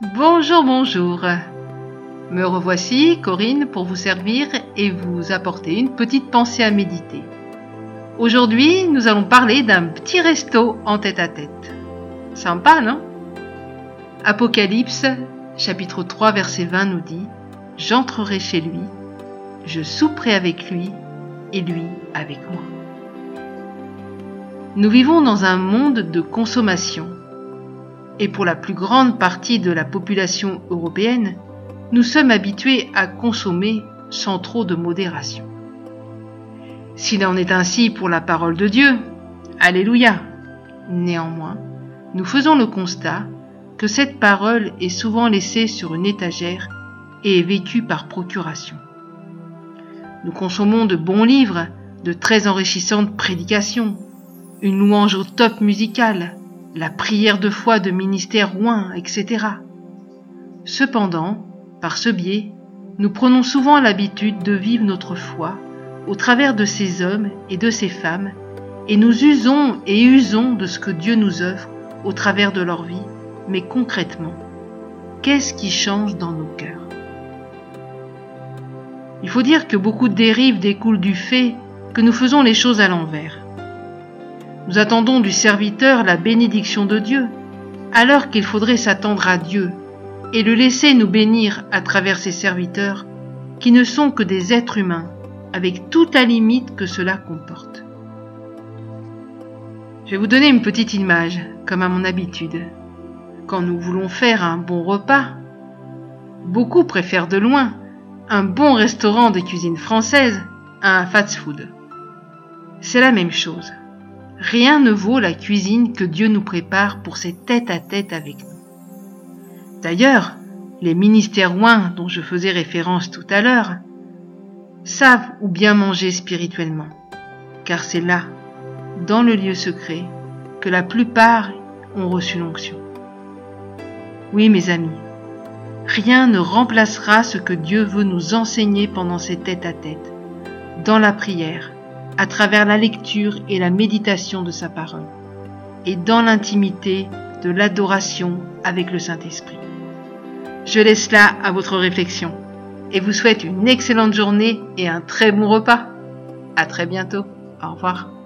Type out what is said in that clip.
Bonjour, bonjour. Me revoici, Corinne, pour vous servir et vous apporter une petite pensée à méditer. Aujourd'hui, nous allons parler d'un petit resto en tête-à-tête. Sympa, non? Apocalypse, chapitre 3, verset 20 nous dit J'entrerai chez lui, je souperai avec lui et lui avec moi. Nous vivons dans un monde de consommation et pour la plus grande partie de la population européenne, nous sommes habitués à consommer sans trop de modération. S'il en est ainsi pour la parole de Dieu, Alléluia. Néanmoins, nous faisons le constat que cette parole est souvent laissée sur une étagère et est vécue par procuration. Nous consommons de bons livres, de très enrichissantes prédications, une louange au top musical, la prière de foi de ministère Rouen, etc. Cependant, par ce biais, nous prenons souvent l'habitude de vivre notre foi au travers de ces hommes et de ces femmes, et nous usons et usons de ce que Dieu nous offre au travers de leur vie, mais concrètement, qu'est-ce qui change dans nos cœurs? Il faut dire que beaucoup de dérives découlent du fait que nous faisons les choses à l'envers. Nous attendons du serviteur la bénédiction de Dieu, alors qu'il faudrait s'attendre à Dieu et le laisser nous bénir à travers ses serviteurs, qui ne sont que des êtres humains, avec toute la limite que cela comporte. Je vais vous donner une petite image, comme à mon habitude. Quand nous voulons faire un bon repas, beaucoup préfèrent de loin un bon restaurant de cuisine française à un fast-food. C'est la même chose. Rien ne vaut la cuisine que Dieu nous prépare pour ses tête-à-tête avec nous. D'ailleurs, les ministères ouins dont je faisais référence tout à l'heure savent où bien manger spirituellement, car c'est là, dans le lieu secret, que la plupart ont reçu l'onction. Oui, mes amis, rien ne remplacera ce que Dieu veut nous enseigner pendant ces tête-à-tête, dans la prière, à travers la lecture et la méditation de sa parole, et dans l'intimité de l'adoration avec le Saint-Esprit. Je laisse là à votre réflexion et vous souhaite une excellente journée et un très bon repas. À très bientôt. Au revoir.